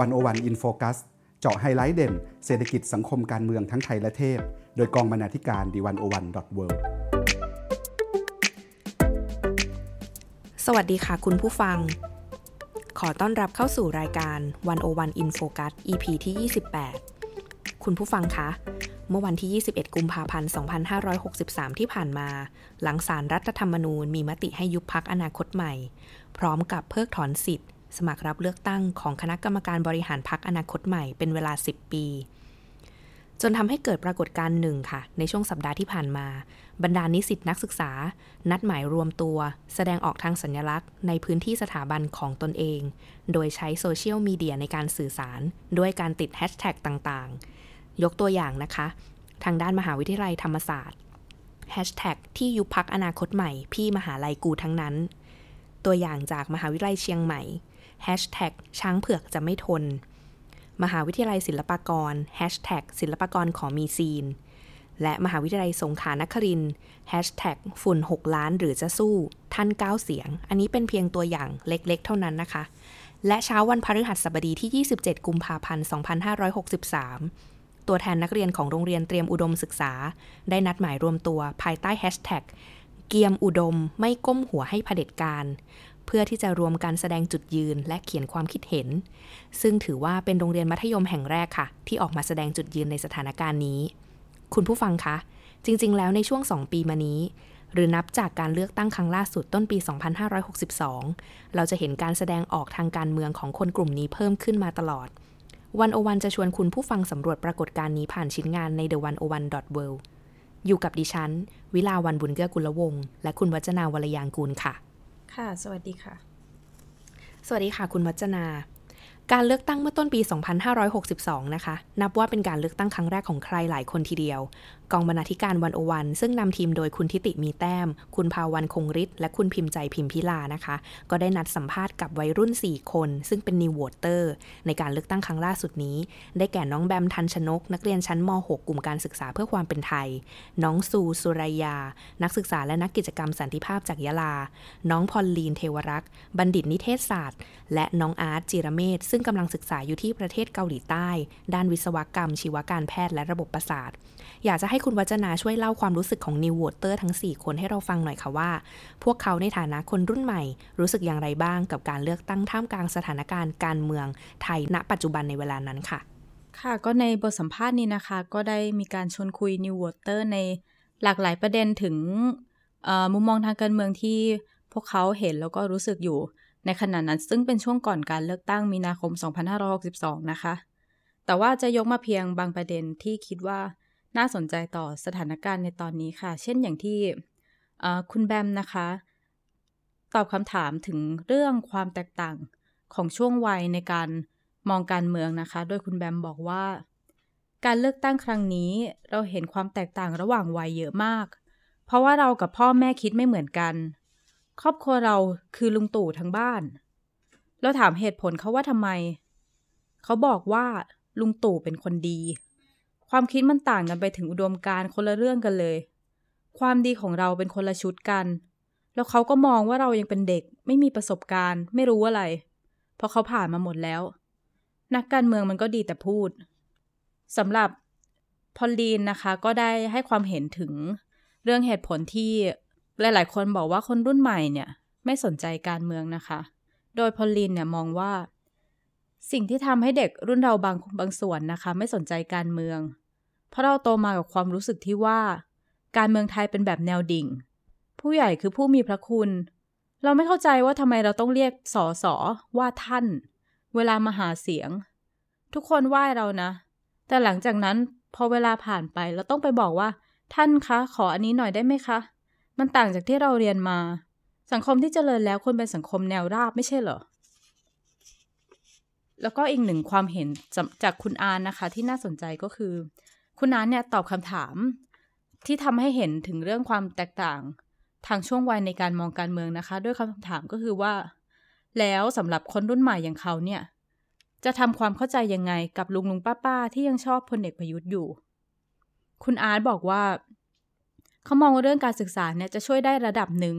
One-O-One In Focus เจาะไฮไลท์เด่น เศรษฐกิจสังคมการเมืองทั้งไทยและเทศ โดยกองบรรณาธิการ The One-O-One dot World สวัสดีค่ะคุณผู้ฟัง ขอต้อนรับเข้าสู่รายการ One-O-One In Focus EP ที่ 28 คุณผู้ฟังคะ เมื่อวันที่ 21 กุมภาพันธ์ 2563 ที่ผ่านมา หลังศาลรัฐธรรมนูญมีมติให้ยุบพรรคอนาคตใหม่ พร้อมกับเพิกถอนสิทธิ์ สมัครรับเลือกตั้งของคณะกรรมการบริหารพรรคอนาคตใหม่เป็นเวลา 10 ปี จนทำให้เกิดปรากฏการณ์หนึ่งค่ะ ในช่วงสัปดาห์ที่ผ่านมา บรรดานิสิตนักศึกษา นัดหมายรวมตัว แสดงออกทางสัญลักษณ์ ในพื้นที่สถาบันของตนเอง โดยใช้โซเชียลมีเดียในการสื่อสาร ด้วยการติดแฮชแท็กต่างๆ ยกตัวอย่างนะคะ ทางด้านมหาวิทยาลัยธรรมศาสตร์แฮชแท็กที่ยุบพักอนาคตใหม่ พี่มหาลัยกูทั้งนั้น ตัวอย่างจากมหาวิทยาลัยเชียงใหม่ ช้างเผือกจะไม่ทน มหาวิทยาลัยศิลปากร Hashtag ศิลปากรขอมีซีน และมหาวิทยาลัยสงขลานคริน Hashtag ฝุ่น 6 ล้านหรือจะสู้ ท่านก้าวเสียง อันนี้เป็นเพียงตัวอย่างเล็กๆ เท่านั้นนะคะ และเช้าวันพฤหัสบดีที่ 27 กุมภาพันธ์ 2563ตัวแทนนักเรียนของโรงเรียนเตรียมอุดมศึกษา ได้นัดหมายรวมตัวภายใต้แฮชแท็กเกียมอุดมไม่ก้มหัวให้เผด็จการ เพื่อที่จะรวมการแสดงจุดยืนและเขียนความคิดเห็น ซึ่งถือว่าเป็นโรงเรียนมัธยมแห่งแรกค่ะ ที่ออกมาแสดงจุดยืนในสถานการณ์นี้ คุณผู้ฟังคะ จริง ๆ แล้วในช่วง 2 ปีมานี้ หรือนับจากการเลือกตั้งครั้งล่าสุดต้นปี 2562 เราจะเห็นการแสดงออกทางการเมืองของคนกลุ่มนี้เพิ่มขึ้นมาตลอดวันโอวันจะชวนคุณผู้ฟังสำรวจปรากฏการณ์นี้ผ่านชิ้นงานใน the one One world อยู่กับดิฉัน วิลาวันบุญเกื้อกุลวงศ์และคุณวัจนาวรยางกูลค่ะ ค่ะ สวัสดีค่ะ สวัสดีค่ะ คุณวัจนา การเลือกตั้งเมื่อต้นปี 2562 นะคะ นับว่าเป็นการเลือกตั้งครั้งแรกของใครหลายคนทีเดียว กองบรรณาธิการวันโอวันซึ่งนำทีมโดยคุณทิติมีแต้ม คุณภาวันคงฤทธิ์และคุณพิมพ์ใจพิมพิลานะคะ ก็ได้นัดสัมภาษณ์กับวัยรุ่น 4 คน ซึ่งเป็น new voter ในการเลือกตั้งครั้งล่าสุดนี้ ได้แก่น้องแบมทันชนก นักเรียนชั้นม .6 กลุ่มการศึกษาเพื่อความเป็นไทย น้องซูสุรยา นักศึกษาและนักกิจกรรมสันติภาพจากยะลา น้องพอลลีนเทวรักษ์บัณฑิตนิเทศศาสตร์ และน้องอาร์ตจิรเมธซึ่งกำลังศึกษาอยู่ที่ประเทศเกาหลีใต้ ด้านวิศวกรรม ชีวการแพทย์และระบบประสาท อยากจะให้คุณวัจนาช่วยเล่าความรู้สึกของ new voter ทั้ง 4 คนให้เราฟังหน่อยค่ะว่า พวกเขาในฐานะคนรุ่นใหม่ รู้สึกอย่างไรบ้างกับการเลือกตั้งท่ามกลางสถานการณ์การเมืองไทยณ ปัจจุบันในเวลานั้นค่ะ ค่ะก็ในบทสัมภาษณ์นี้นะคะ ก็ได้มีการชวนคุยนิวโวเตอร์ในหลากหลายประเด็นถึงมุมมองทางการเมืองที่พวกเขาเห็นแล้วก็รู้สึกอยู่ ในขณะนั้นซึ่งเป็นช่วงก่อนการเลือกตั้งมีนาคม 2562 นะคะ แต่ว่าจะยกมาเพียงบางประเด็นที่คิดว่าน่าสนใจต่อสถานการณ์ในตอนนี้ค่ะ เช่นอย่างที่คุณแบมนะคะ ตอบคำถามถึงเรื่องความแตกต่างของช่วงวัยในการมองการเมืองนะคะ โดยคุณแบมบอกว่า การเลือกตั้งครั้งนี้เราเห็นความแตกต่างระหว่างวัยเยอะมาก เพราะว่าเรากับพ่อแม่คิดไม่เหมือนกัน ครอบครัวเราคือลุงตู่ทั้งบ้าน เราถามเหตุผลเขาว่าทำไม เขาบอกว่าลุงตู่เป็นคนดี ความคิดมันต่างกันไปถึงอุดมการคนละเรื่องกันเลย ความดีของเราเป็นคนละชุดกัน แล้วเขาก็มองว่าเรายังเป็นเด็ก ไม่มีประสบการณ์ ไม่รู้อะไร เพราะเขาผ่านมาหมดแล้ว นักการเมืองมันก็ดีแต่พูดสำหรับพอลลีนนะคะก็ได้ให้ความเห็นถึงเรื่องเหตุผลที่ หลายๆ คนบอกว่าคนรุ่นใหม่เนี่ยไม่สนใจการเมืองนะคะ โดยพอลินเนี่ยมองว่า สิ่งที่ทำให้เด็กรุ่นเราบางบางส่วนนะคะ ไม่สนใจการเมือง เพราะเราโตมากับความรู้สึกที่ว่า การเมืองไทยเป็นแบบแนวดิ่ง ผู้ใหญ่คือผู้มีพระคุณ เราไม่เข้าใจว่าทำไมเราต้องเรียกสอสอว่าท่าน เวลามาหาเสียง ทุกคนไหว้เรานะ แต่หลังจากนั้นพอเวลาผ่านไปเราต้องไปบอกว่า ท่านคะ ขออันนี้หน่อยได้ไหมคะ มันต่างจากที่เราเรียนมา สังคมที่เจริญแล้วควรเป็นสังคมแนวราบไม่ใช่เหรอ แล้วก็อีกหนึ่งความเห็นจากคุณอานนะคะที่น่าสนใจก็คือ คุณอานเนี่ยตอบคำถามที่ทำให้เห็นถึงเรื่องความแตกต่างทางช่วงวัยในการมองการเมืองนะคะ ด้วยคำถามก็คือว่า แล้วสำหรับคนรุ่นใหม่อย่างเขาเนี่ย จะทำความเข้าใจยังไงกับลุงลุงป้าป้าที่ยังชอบพลเอกประยุทธ์อยู่ คุณอาร์ตบอกว่า เขามองว่าเรื่องการศึกษาเนี่ยจะช่วยได้ระดับหนึ่ง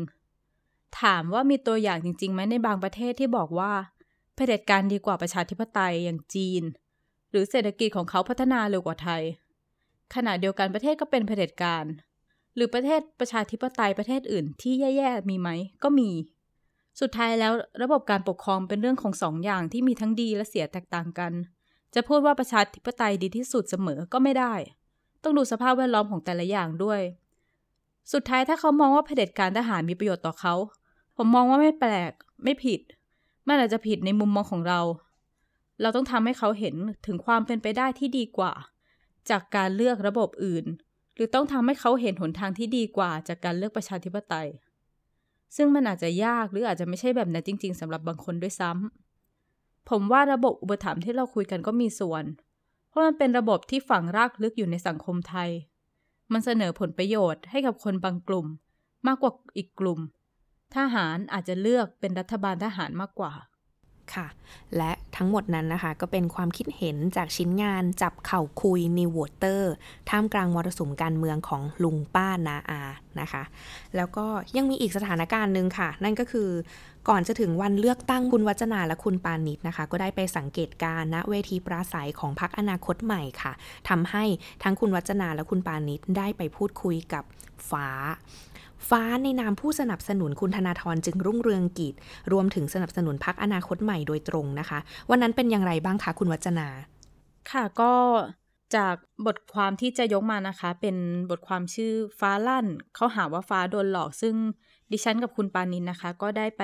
ถามว่ามีตัวอย่างจริงๆไหมในบางประเทศที่บอกว่าเผด็จการดีกว่าประชาธิปไตยอย่างจีน หรือเศรษฐกิจของเขาพัฒนาเร็วกว่าไทย ขณะเดียวกันประเทศก็เป็นเผด็จการ หรือประเทศประชาธิปไตยประเทศอื่นที่แย่ๆมีไหมก็มี สุดท้ายแล้วระบบการปกครองเป็นเรื่องของสองอย่างที่มีทั้งดีและเสียแตกต่างกัน จะพูดว่าประชาธิปไตยดีที่สุดเสมอก็ไม่ได้ ต้องดูสภาพแวดล้อมของแต่ละอย่างด้วย สุดท้ายถ้าเขามองว่าเผด็จการทหารมีประโยชน์ต่อเขา ผมมองว่าไม่แปลกไม่ผิดมันอาจจะผิดในมุมมองของเรา เราต้องทำให้เขาเห็นถึงความเป็นไปได้ที่ดีกว่า จากการเลือกระบบอื่น หรือต้องทำให้เขาเห็นหนทางที่ดีกว่า จากการเลือกประชาธิปไตย ซึ่งมันอาจจะยากหรืออาจจะไม่ใช่แบบนั้นจริง ๆสำหรับบางคนด้วยซ้ำผมว่าระบบอุปถัมภ์ที่เราคุยกันก็มีส่วน เพราะมันเป็นระบบที่ฝังรากลึกอยู่ในสังคมไทย มันเสนอผลประโยชน์ให้กับคนบางกลุ่ม มากกว่าอีกกลุ่ม ทหารอาจจะเลือกเป็นรัฐบาลทหารมากกว่า ค่ะ และทั้งหมดนั้นนะคะ ก็เป็นความคิดเห็นจากชิ้นงานจับเข่าคุยนิววอเตอร์ท่ามกลางมรสุมการเมืองของลุงป้านาอานะคะ แล้วก็ยังมีอีกสถานการณ์หนึ่งค่ะ นั่นก็คือก่อนจะถึงวันเลือกตั้งคุณวัจนาและคุณปานิชนะคะ ก็ได้ไปสังเกตการณเวทีปราศัยของพรรคอนาคตใหม่ค่ะทำให้ทั้งคุณวัจนาและคุณปานิชได้ไปพูดคุยกับฟ้า ฟ้าในนามผู้สนับสนุนคุณธนาธรจึงรุ่งเรืองกิจ รวมถึงสนับสนุนพักอนาคตใหม่โดยตรงนะคะ วันนั้นเป็นอย่างไรบ้างคะคุณวัจนา ค่ะก็จากบทความที่จะยกมานะคะ เป็นบทความชื่อฟ้าลั่น เขาหาว่าฟ้าโดนหลอก ซึ่งดิฉันกับคุณปานินนะคะ ก็ได้ไป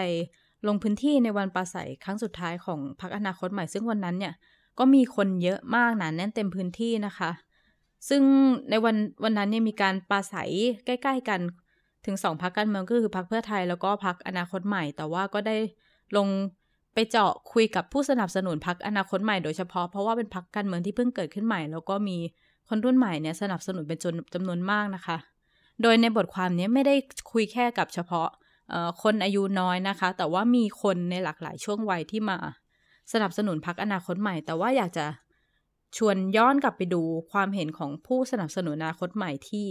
ลงพื้นที่ในวันปราศัยครั้งสุดท้ายของพักอนาคตใหม่ซึ่งวันนั้นเนี่ย ก็มีคนเยอะมากหนาแน่นเต็มพื้นที่นะคะ ซึ่งในวันวันนั้นเนี่ยมีการปราศัยใกล้ ๆ กัน ถึงสองพักการเมืองก็คือพักเพื่อไทยแล้วก็พักอนาคตใหม่ แต่ว่าก็ได้ลงไปเจาะคุยกับผู้สนับสนุนพักอนาคตใหม่โดยเฉพาะเพราะว่าเป็นพักการเมืองที่เพิ่งเกิดขึ้นใหม่ แล้วก็มีคนรุ่นใหม่เนี่ยสนับสนุนเป็นจนจำนวนมากนะคะ โดยในบทความนี้ไม่ได้คุยแค่กับเฉพาะคนอายุน้อยนะคะ แต่ว่ามีคนในหลากหลายช่วงวัยที่มาสนับสนุนพรรคอนาคตใหม่ แต่ว่าอยากจะชวนย้อนกลับไปดูความเห็นของผู้สนับสนุนอนาคตใหม่ที่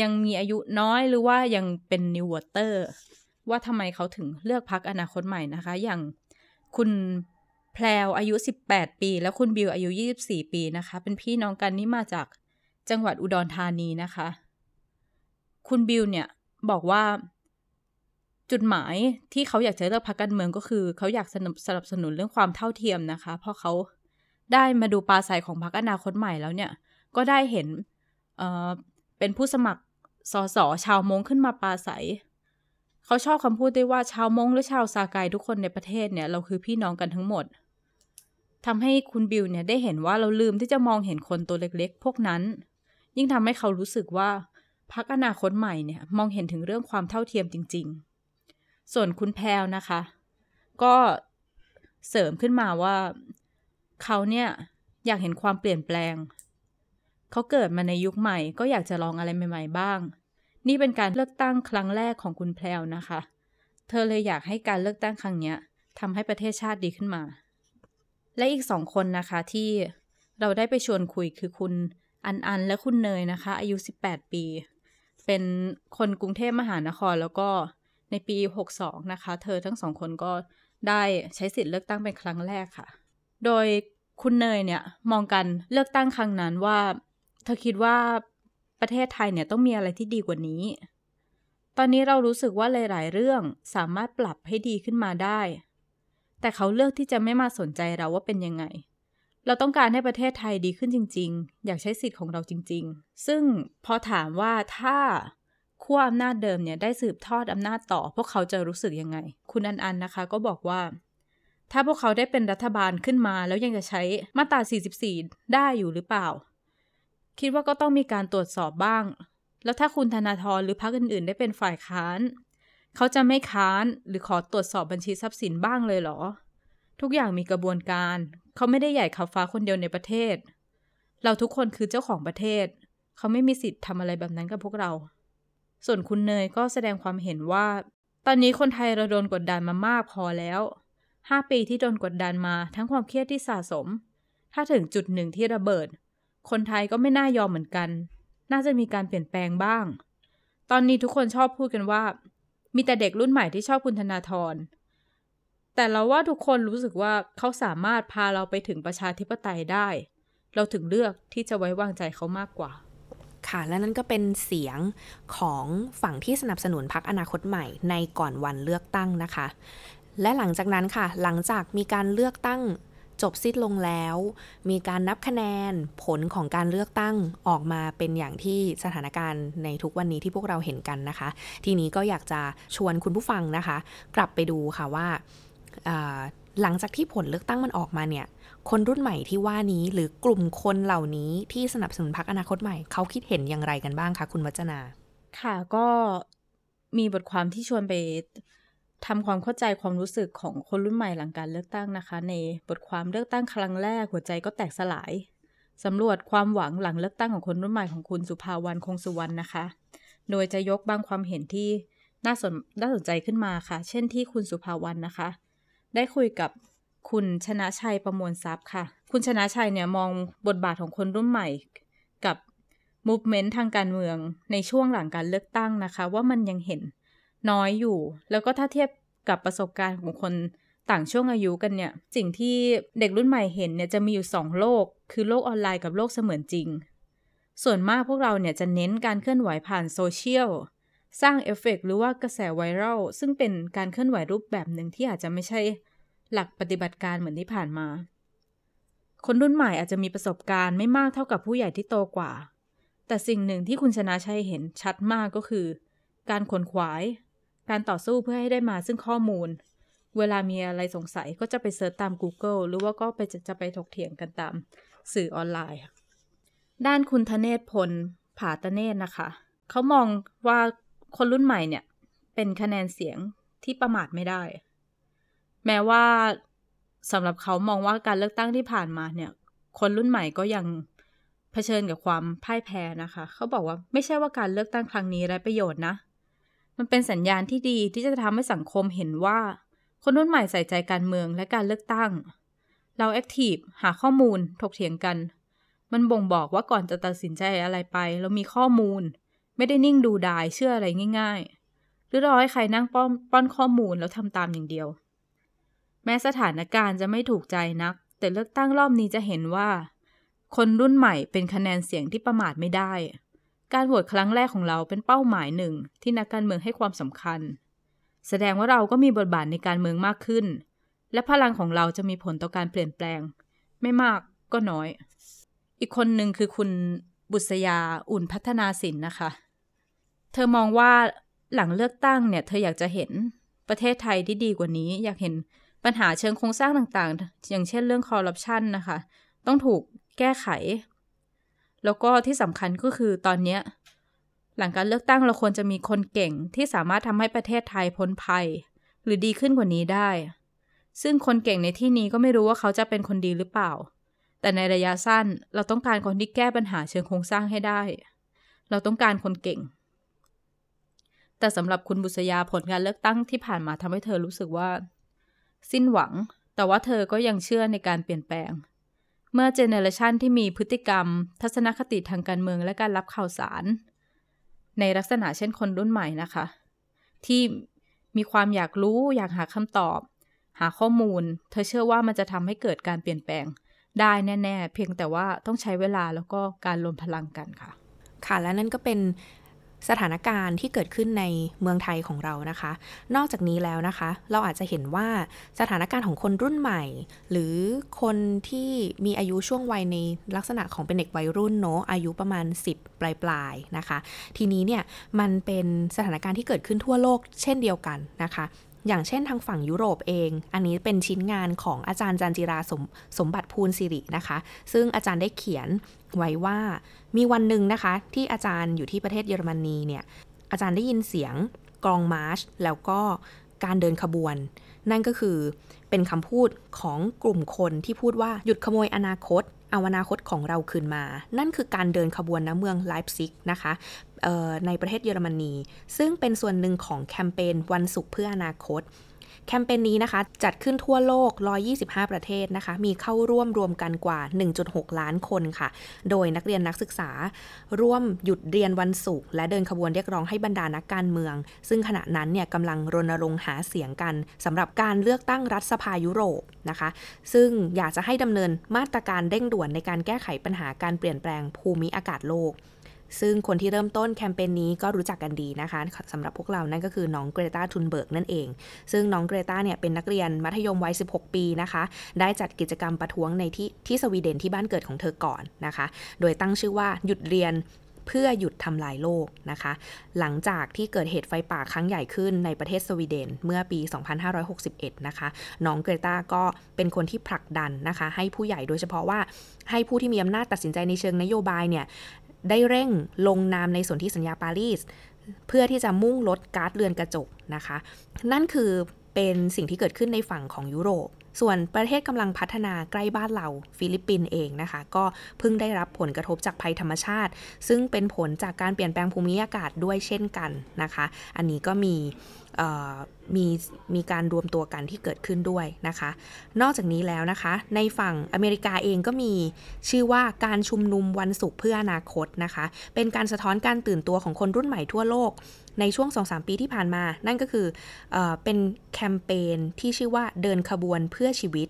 ยังมีอายุน้อยหรือว่ายังเป็น new voter ว่าทำไมเขาถึงเลือกพรรคอนาคตใหม่นะคะ อย่างคุณแพลวอายุ 18 ปี แล้วคุณบิวอายุ 24 ปีนะคะ เป็นพี่น้องกันนี่มาจากจังหวัดอุดรธานีนะคะ คุณบิวเนี่ยบอกว่าจุดหมายที่เขาอยากจะเลือกพรรคการเมืองก็คือ เขาอยากสนับสนุนเรื่องความเท่าเทียมนะคะ เพราะเขาได้มาดูปลาใสของพรรคอนาคตใหม่แล้วเนี่ย ก็ได้เห็นเป็นผู้สมัคร สสชาวมงขึ้นมาปาใสเขาชอบคำพูดได้ว่าชาวมงหรือชาวซาไกทุกคนในประเทศเนี่ยเราคือพี่น้องกันทั้งหมดทำให้คุณบิวเนี่ยได้เห็นว่าเราลืมที่จะมองเห็นคนตัวเล็กๆ พวกนั้น ยิ่งทำให้เขารู้สึกว่าพักอนาคตใหม่เนี่ยมองเห็นถึงเรื่องความเท่าเทียมจริง ๆ ส่วนคุณแพลวนะคะ ก็เสริมขึ้นมาว่า เขาเนี่ยอยากเห็นความเปลี่ยนแปลง เขาเกิดมาในยุคใหม่ ก็อยากจะลองอะไรใหม่ ๆ บ้าง นี่เป็นการเลือกตั้งครั้งแรกของคุณแพลวนะคะ เธอเลยอยากให้การเลือกตั้งครั้งนี้ทำให้ประเทศชาติดีขึ้นมา และอีกสองคนนะคะที่เราได้ไปชวนคุยคือคุณอันอันและคุณเนยนะคะ อายุ 18 ปี เป็นคนกรุงเทพมหานครแล้วก็ในปี 62 นะคะ เธอทั้งสองคนก็ได้ใช้สิทธิ์เลือกตั้งเป็นครั้งแรกค่ะ โดยคุณเนยเนี่ยมองกันเลือกตั้งครั้งนั้นว่า เธอคิดว่าประเทศไทยเนี่ยต้องมีอะไรที่ดีกว่านี้ ตอนนี้เรารู้สึกว่าหลายๆเรื่องสามารถปรับให้ดีขึ้นมาได้ แต่เขาเลือกที่จะไม่มาสนใจเราว่าเป็นยังไง เราต้องการให้ประเทศไทยดีขึ้นจริง ๆ อยากใช้สิทธิ์ของเราจริง ๆ ซึ่งพอถามว่าถ้าขั้วอำนาจเดิมเนี่ยได้สืบทอดอำนาจต่อ พวกเขาจะรู้สึกยังไง คุณอันอันนะคะ ก็บอกว่า ถ้าพวกเขาได้เป็นรัฐบาลขึ้นมาแล้วยังจะใช้มาตรา 44 ได้อยู่หรือเปล่า คิดว่าก็ต้องมีการตรวจสอบบ้าง แล้วถ้าคุณธนาธรหรือพรรคอื่น ๆ ได้เป็นฝ่ายค้าน เขาจะไม่ค้านหรือขอตรวจสอบบัญชีทรัพย์สินบ้างเลยเหรอ ทุกอย่างมีกระบวนการ เขาไม่ได้ใหญ่ขับฟ้าคนเดียวในประเทศ เราทุกคนคือเจ้าของประเทศ เขาไม่มีสิทธิ์ทำอะไรแบบนั้นกับพวกเรา ส่วนคุณเนยก็แสดงความเห็นว่า ตอนนี้คนไทยเราโดนกดดันมามากพอแล้วห้าปีที่โดนกดดันมาทั้งความเครียดที่สะสม ถ้าถึงจุดหนึ่งที่ระเบิด คนไทยก็ไม่น่ายอมเหมือนกัน น่าจะมีการเปลี่ยนแปลงบ้าง ตอนนี้ทุกคนชอบพูดกันว่า มีแต่เด็กรุ่นใหม่ที่ชอบคุณธนาธร แต่เราว่าทุกคนรู้สึกว่าเขาสามารถพาเราไปถึงประชาธิปไตยได้ เราถึงเลือกที่จะไว้วางใจเขามากกว่าค่ะและนั่นก็เป็นเสียงของฝั่งที่สนับสนุนพรรคอนาคตใหม่ในก่อนวันเลือกตั้งนะคะ และหลังจากนั้นค่ะ หลังจากมีการเลือกตั้ง จบสิ้นลงแล้ว มีการนับคะแนนผลของการเลือกตั้งออกมาเป็นอย่างที่สถานการณ์ในทุกวันนี้ที่พวกเราเห็นกันนะคะ ทีนี้ก็อยากจะชวนคุณผู้ฟังนะคะ กลับไปดูค่ะว่าหลังจากที่ผลเลือกตั้งมันออกมาเนี่ย คนรุ่นใหม่ที่ว่านี้หรือกลุ่มคนเหล่านี้ที่สนับสนุนพรรคอนาคตใหม่ เขาคิดเห็นอย่างไรกันบ้างคะคุณวัจนา ค่ะก็มีบทความที่ชวนไป ทำความเข้าใจความรู้สึกของคนรุ่นใหม่หลังการเลือกตั้งนะคะ ในบทความเลือกตั้งครั้งแรกหัวใจก็แตกสลายสำรวจความหวังหลังเลือกตั้งของคนรุ่นใหม่ของคุณสุภาวรรณคงสุวรรณนะคะ โดยจะยกบางความเห็นที่น่าสนน่าสนใจขึ้นมาค่ะ เช่นที่คุณสุภาวรรณนะคะ ได้คุยกับคุณชนะชัยประมวลทรัพย์ค่ะ คุณชนะชัยเนี่ยมองบทบาทของคนรุ่นใหม่กับมูฟเมนต์ทางการเมืองในช่วงหลังการเลือกตั้งนะคะ ว่ามันยังเห็น น้อยอยู่ แล้วก็ถ้าเทียบกับประสบการณ์ของคนต่างช่วงอายุกันเนี่ย สิ่งที่เด็กรุ่นใหม่เห็นเนี่ยจะมีอยู่สองโลก คือโลกออนไลน์กับโลกเสมือนจริง ส่วนมากพวกเราเนี่ยจะเน้นการเคลื่อนไหวผ่านโซเชียล สร้างเอฟเฟกหรือว่ากระแสไวรัล ซึ่งเป็นการเคลื่อนไหวรูปแบบหนึ่งที่อาจจะไม่ใช่หลักปฏิบัติการเหมือนที่ผ่านมา คนรุ่นใหม่อาจจะมีประสบการณ์ไม่มากเท่ากับผู้ใหญ่ที่โตกว่า แต่สิ่งหนึ่งที่คุณชนะชัยเห็นชัดมากก็คือ การขวนขวาย การต่อสู้เพื่อให้ได้มาซึ่งข้อมูล เวลามีอะไรสงสัยก็จะไป search ตาม Google หรือว่าก็ไปจะจะไปถกเถียงกันตามสื่อออนไลน์ ด้านคุณธเนศพล ผาตเนศนะคะ เขามองว่าคนรุ่นใหม่เนี่ย เป็นคะแนนเสียงที่ประมาทไม่ได้ แม้ว่าสำหรับเขามองว่าการเลือกตั้งที่ผ่านมาเนี่ย คนรุ่นใหม่ก็ยังเผชิญกับความพ่ายแพ้นะคะ เขาบอกว่าไม่ใช่ว่าการเลือกตั้งครั้งนี้ไร้ประโยชน์นะ มันเป็นสัญญาณที่ดีที่จะทำให้สังคมเห็นว่า คนรุ่นใหม่ใส่ใจการเมืองและการเลือกตั้ง เราแอคทีฟหาข้อมูลถกเถียงกัน มันบ่งบอกว่าก่อนจะตัดสินใจอะไรไป เรามีข้อมูล ไม่ได้นิ่งดูดายเชื่ออะไรง่าย ๆ หรือรอให้ใครนั่งป้อนป้อนข้อมูลแล้วทำตามอย่างเดียว แม้สถานการณ์จะไม่ถูกใจนัก แต่เลือกตั้งรอบนี้จะเห็นว่า คนรุ่นใหม่เป็นคะแนนเสียงที่ประมาทไม่ได้ การโหวตครั้งแรกของเราเป็นเป้าหมายหนึ่งที่นักการเมืองให้ความสำคัญ แสดงว่าเราก็มีบทบาทในการเมืองมากขึ้น และพลังของเราจะมีผลต่อการเปลี่ยนแปลง ไม่มากก็น้อย อีกคนหนึ่งคือคุณบุษยาอุ่นพัฒนาสินนะคะ เธอมองว่าหลังเลือกตั้งเนี่ย เธออยากจะเห็นประเทศไทยที่ดีกว่านี้ อยากเห็นปัญหาเชิงโครงสร้างต่างๆ อย่างเช่นเรื่องคอร์รัปชันนะคะ ต้องถูกแก้ไข แล้วก็ที่สำคัญก็คือตอนนี้หลังการเลือกตั้งเราควรจะมีคนเก่งที่สามารถทำให้ประเทศไทยพ้นภัย หรือดีขึ้นกว่านี้ได้ ซึ่งคนเก่งในที่นี้ก็ไม่รู้ว่าเขาจะเป็นคนดีหรือเปล่า แต่ในระยะสั้นเราต้องการคนที่แก้ปัญหาเชิงโครงสร้างให้ได้ เราต้องการคนเก่ง แต่สำหรับคุณบุษยาผลการเลือกตั้งที่ผ่านมาทำให้เธอรู้สึกว่า สิ้นหวัง แต่ว่าเธอก็ยังเชื่อในการเปลี่ยนแปลง เมื่อเจเนอเรชันที่มีพฤติกรรม ทัศนคติทางการเมืองและการรับข่าวสาร ในลักษณะเช่นคนรุ่นใหม่นะคะ ที่มีความอยากรู้อยากหาคำตอบ หาข้อมูล เธอเชื่อว่ามันจะทำให้เกิดการเปลี่ยนแปลงได้แน่ ๆ เพียงแต่ว่าต้องใช้เวลาแล้วก็การรวมพลังกันค่ะ ค่ะและนั่นก็เป็น สถานการณ์ที่เกิดขึ้นในเมืองไทยของเรานะคะ นอกจากนี้แล้วนะคะ เราอาจจะเห็นว่าสถานการณ์ของคนรุ่นใหม่ หรือคนที่มีอายุช่วงวัยในลักษณะของเป็นเด็กวัยรุ่นเนาะอายุประมาณ 10 ปลายๆนะคะ ทีนี้เนี่ยมันเป็นสถานการณ์ที่เกิดขึ้นทั่วโลกเช่นเดียวกันนะคะ อย่างเช่นทางฝั่งยุโรปเอง อันนี้เป็นชิ้นงานของอาจารย์จันจิราสมสมบัติภูลสิรินะคะ ซึ่งอาจารย์ได้เขียนไว้ว่ามีวันหนึ่งนะคะ ที่อาจารย์อยู่ที่ประเทศเยอรมนีเนี่ยอาจารย์ได้ยินเสียงกลองมาร์ชแล้วก็การเดินขบวน นั่นก็คือเป็นคำพูดของกลุ่มคนที่พูดว่าหยุดขโมยอนาคต เอาอนาคตของเราคืนมา นั่นคือการเดินขบวนณ เมืองไลป์ซิกนะคะ ในประเทศเยอรมนี ซึ่งเป็นส่วนหนึ่งของแคมเปญวันศุกร์เพื่ออนาคต แคมเปญนี้นะคะ จัดขึ้นทั่วโลก 125 ประเทศนะคะ มีเข้าร่วมรวมกันกว่า 1.6 ล้านคนค่ะ โดยนักเรียนนักศึกษา ร่วมหยุดเรียนวันศุกร์และเดินขบวนเรียกร้องให้บรรดานักการเมือง ซึ่งขณะนั้นเนี่ยกำลังรณรงค์หาเสียงกันสำหรับการเลือกตั้งรัฐสภายุโรปนะคะ ซึ่งอยากจะให้ดำเนินมาตรการเร่งด่วนในการแก้ไขปัญหาการเปลี่ยนแปลงภูมิอากาศโลก ซึ่งคนที่เริ่มต้นแคมเปญนี้ก็รู้จักกันดีนะคะสำหรับพวกเรานั่นก็คือน้องเกรตาทุนเบิร์กนั่นเอง ซึ่งน้องเกรตาเนี่ยเป็นนักเรียนมัธยมวัย 16 ปีนะคะ ได้จัดกิจกรรมประท้วงในที่ที่สวีเดนที่บ้านเกิดของเธอก่อนนะคะ โดยตั้งชื่อว่าหยุดเรียนเพื่อหยุดทำลายโลกนะคะ หลังจากที่เกิดเหตุไฟป่าครั้งใหญ่ขึ้นในประเทศสวีเดนเมื่อปี 2561 นะคะ น้องเกรตาก็เป็นคนที่ผลักดันนะคะ ให้ผู้ใหญ่โดยเฉพาะว่าให้ผู้ที่มีอำนาจตัดสินใจในเชิงนโยบายเนี่ย ได้เร่งลงนามในสนธิสัญญาปารีส เพื่อที่จะมุ่งลดก๊าซเรือนกระจกนะคะ นั่นคือเป็นสิ่งที่เกิดขึ้นในฝั่งของยุโรป ส่วนประเทศกำลังพัฒนาใกล้บ้านเราฟิลิปปินส์เองนะคะ ก็เพิ่งได้รับผลกระทบจากภัยธรรมชาติ ซึ่งเป็นผลจากการเปลี่ยนแปลงภูมิอากาศด้วยเช่นกันนะคะ อันนี้ก็มี มีมีการรวมตัวกันที่เกิดขึ้นด้วยนะคะ นอกจากนี้แล้วนะคะ ในฝั่งอเมริกาเองก็มีชื่อว่าการชุมนุมวันศุกร์เพื่ออนาคตนะคะ เป็นการสะท้อนการตื่นตัวของคนรุ่นใหม่ทั่วโลกในช่วง 2-3 ปีที่ผ่านมา นั่นก็คือเอเป็นแคมเปญที่ชื่อว่าเดินขบวนเพื่อชีวิต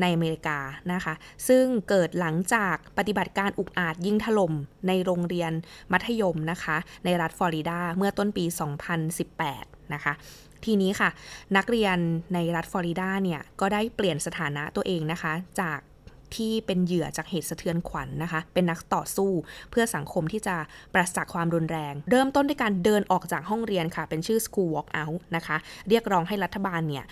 ในอเมริกานะคะ ซึ่งเกิดหลังจากปฏิบัติการอุกอาจยิงถล่มในโรงเรียนมัธยมนะคะ ในรัฐฟลอริดาเมื่อต้นปี 2018 นะคะทีนี้ค่ะ นักเรียนในรัฐฟลอริดาเนี่ย ก็ได้เปลี่ยนสถานะตัวเองนะคะ จากที่เป็นเหยื่อจากเหตุสะเทือนขวัญนนะคะ เป็นนักต่อสู้เพื่อสังคมที่จะปราศจากความรุนแรง เริ่มต้นด้วยการเดินออกจากห้องเรียนค่ะ เป็นชื่อ School Walk Out นะคะ เรียกร้องให้รัฐบาลเนี่ย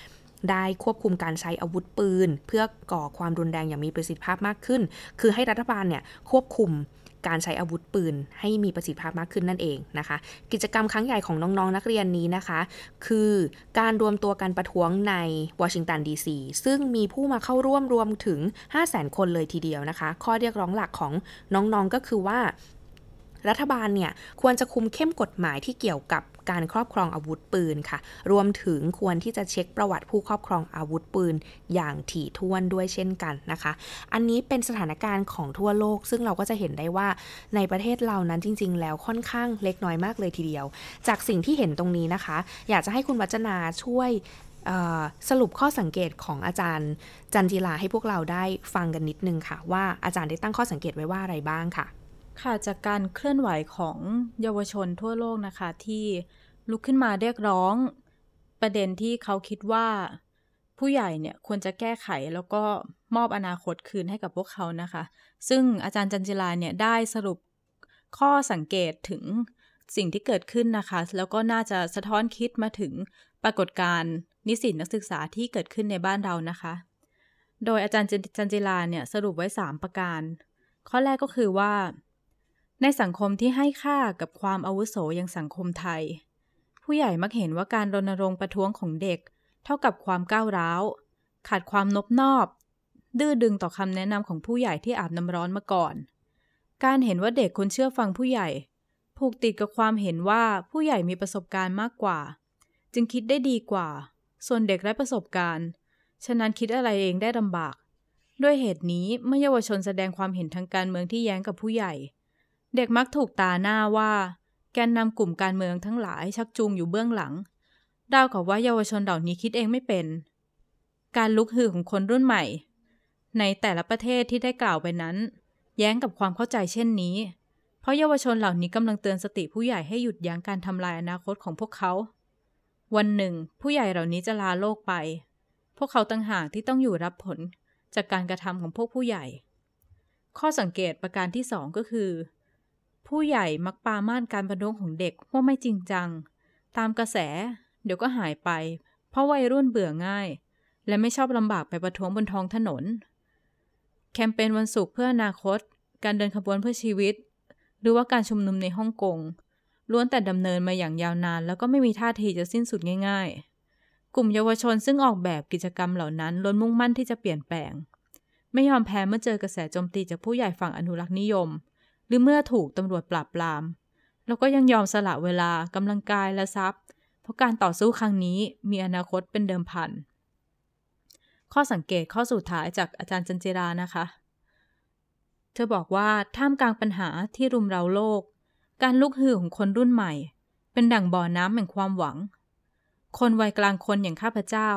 ได้ควบคุมการใช้อาวุธปืน เพื่อก่อความรุนแรงอย่างมีประสิทธิภาพมากขึ้น คือให้รัฐบาลเนี่ยควบคุมการใช้อาวุธปืนให้มีประสิทธิภาพมากขึ้นนั่นเองนะคะ กิจกรรมครั้งใหญ่ของน้องๆนนักเรียนนี้นะคะ คือการรวมตัวกันประท้วงในวอชิงตันดีซีซึ่งมีผู้มาเข้าร่วมรวมถึง 5 0 0 0 0 0 คนเลยทีเดียวนะคะ ข้อเรียกร้องหลักของน้องๆก็คือว่า รัฐบาลเนี่ยควรจะคุมเข้มกฎหมายที่เกี่ยวกับการครอบครองอาวุธปืนค่ะ รวมถึงควรที่จะเช็คประวัติผู้ครอบครองอาวุธปืน อย่างถี่ถ้วนด้วยเช่นกันนะคะ อันนี้เป็นสถานการณ์ของทั่วโลก ซึ่งเราก็จะเห็นได้ว่าในประเทศเรานั้นจริง ๆ แล้วค่อนข้างเล็กน้อยมากเลยทีเดียว จากสิ่งที่เห็นตรงนี้นะคะ อยากจะให้คุณวัจนาช่วยสรุปข้อสังเกตของอาจารย์จันจิลาให้พวกเราได้ฟังกันนิดนึงค่ะ ว่าอาจารย์ได้ตั้งข้อสังเกตไว้ว่าอะไรบ้างค่ะ ค่ะจากการเคลื่อนไหวของเยาวชนทั่วโลกนะคะ ที่ลุกขึ้นมาเรียกร้อง ประเด็นที่เขาคิดว่า ผู้ใหญ่เนี่ยควรจะแก้ไขแล้วก็มอบอนาคตคืนให้กับพวกเขานะคะ ซึ่งอาจารย์จันจิลาเนี่ยได้สรุปข้อสังเกตถึงสิ่งที่เกิดขึ้นนะคะ แล้วก็น่าจะสะท้อนคิดมาถึงปรากฏการณ์นิสิตนักศึกษาที่เกิดขึ้นในบ้านเรานะคะ โดยอาจารย์จันจิลาเนี่ยสรุปไว้ 3 ประการ ข้อแรกก็คือว่า ในสังคมที่ให้ค่ากับความอาวุโสอย่างสังคมไทย ผู้ใหญ่มักเห็นว่าการรณรงค์ประท้วงของเด็ก เท่ากับความก้าวร้าว ขาดความนบนอบ ดื้อดึงต่อคำแนะนำของผู้ใหญ่ที่อาบน้ำร้อนมาก่อน การเห็นว่าเด็กควรเชื่อฟังผู้ใหญ่ ผูกติดกับความเห็นว่าผู้ใหญ่มีประสบการณ์มากกว่า จึงคิดได้ดีกว่า ส่วนเด็กไร้ประสบการณ์ ฉะนั้นคิดอะไรเองได้ลำบาก ด้วยเหตุนี้เมื่อเยาวชนแสดงความเห็นทางการเมืองที่แย้งกับผู้ใหญ่ เด็กมักถูกตาหน้าว่า แกนนำกลุ่มการเมืองทั้งหลายชักจูงอยู่เบื้องหลัง ดาวกับว่าเยาวชนเหล่านี้คิดเองไม่เป็น การลุกฮือของคนรุ่นใหม่ ในแต่ละประเทศที่ได้กล่าวไปนั้น แย้งกับความเข้าใจเช่นนี้ เพราะเยาวชนเหล่านี้กำลังเตือนสติผู้ใหญ่ให้หยุดยั้งการทำลายอนาคตของพวกเขา วันหนึ่ง ผู้ใหญ่เหล่านี้จะลาโลกไป พวกเขาตั้งหากที่ต้องอยู่รับผลจากการกระทำของพวกผู้ใหญ่ ข้อสังเกตประการที่สองก็คือ ผู้ใหญ่มักปาม่านการประท้วงของเด็กว่าไม่จริงจัง ตามกระแส เดี๋ยวก็หายไป เพราะวัยรุ่นเบื่อง่าย และไม่ชอบลำบากไปประท้วงบนท้องถนน แคมเปญวันศุกร์เพื่ออนาคต การเดินขบวนเพื่อชีวิต หรือว่าการชุมนุมในฮ่องกงล้วนแต่ดำเนินมาอย่างยาวนาน แล้วก็ไม่มีท่าทีจะสิ้นสุดง่าย ๆ กลุ่มเยาวชนซึ่งออกแบบกิจกรรมเหล่านั้นล้นมุ่งมั่นที่จะเปลี่ยนแปลง ไม่ยอมแพ้เมื่อเจอกระแสโจมตีจากผู้ใหญ่ฝั่งอนุรักษ์นิยม หรือเมื่อถูกตำรวจปราบปรามแล้วก็ยังยอมสละเวลากำลังกายและทรัพย์ เพราะการต่อสู้ครั้งนี้มีอนาคตเป็นเดิมพัน ข้อสังเกตข้อสุดท้ายจากอาจารย์จันจิรานะคะ เธอบอกว่าท่ามกลางปัญหาที่รุมเร้าโลก การลุกฮือของคนรุ่นใหม่ เป็นดั่งบ่อน้ำแห่งความหวัง คนวัยกลางคนอย่างข้าพเจ้า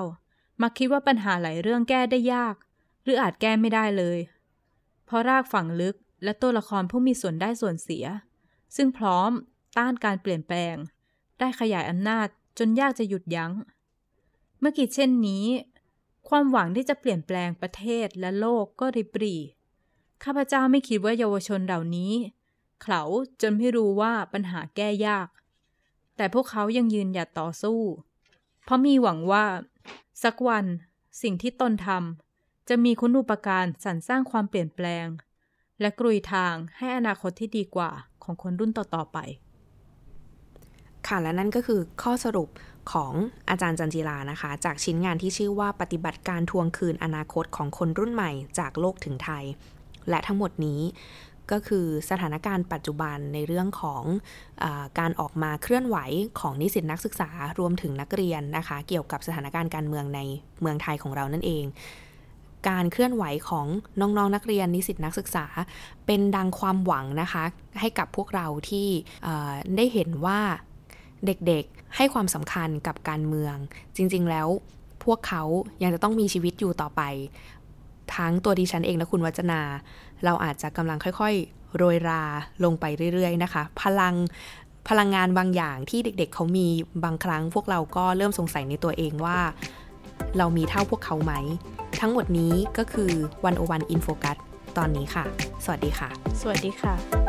มักคิดว่าปัญหาหลายเรื่องแก้ได้ยาก หรืออาจแก้ไม่ได้เลย เพราะรากฝังลึก และตัวละครผู้มีส่วนได้ส่วนเสีย ซึ่งพร้อมต้านการเปลี่ยนแปลง ได้ขยายอำนาจจนยากจะหยุดยัง้ง เมื่อคิดเช่นนี้ ความหวังที่จะเปลี่ยนแปลงประเทศและโลกก็ริบรีข้าพเจ้าไม่คิดว่าเยาวชนเหล่านี้ เขาจนไม่รู้ว่าปัญหาแก้ยาก แต่พวกเขายังยืนหยัดต่อสู้ เพราะมีหวังว่า สักวันสิ่งที่ตนทำจะมีคุณูปการสรรสร้างความเปลี่ยนแปลง และกรุยทางให้อนาคตที่ดีกว่าของคนรุ่นต่อ ๆ ไป ค่ะ และนั่นก็คือข้อสรุปของอาจารย์จันจีรานะคะ จากชิ้นงานที่ชื่อว่าปฏิบัติการทวงคืนอนาคตของคนรุ่นใหม่จากโลกถึงไทย และทั้งหมดนี้ก็คือสถานการณ์ปัจจุบันในเรื่องของอการออกมาเคลื่อนไหวของนิสิตนักศึกษารวมถึงนักเรียนนะคะ เกี่ยวกับสถานการณ์การเมืองในเมืองไทยของเรานั่นเอง การเคลื่อนไหวของน้องๆนนักเรียนนิสิตนักศึกษา เป็นดังความหวังนะคะ ให้กับพวกเราที่ได้เห็นว่าเด็กๆให้ความสำคัญกับการเมือง จริงๆแล้วพวกเขายังจะต้องมีชีวิตอยู่ต่อไป ทั้งตัวดิฉันเองและคุณวัจนา เราอาจจะกำลังค่อยๆ โรยราลงไปเรื่อยๆนะคะ พลังพลังงานบางอย่างที่เด็กๆเเขามีบางครั้ง พวกเราก็เริ่มสงสัยในตัวเองว่า เรามีเท่าพวกเขาไหม ทั้งหมดนี้ก็คือวันโอวันอินโฟกัสตอนนี้ค่ะ สวัสดีค่ะ สวัสดีค่ะ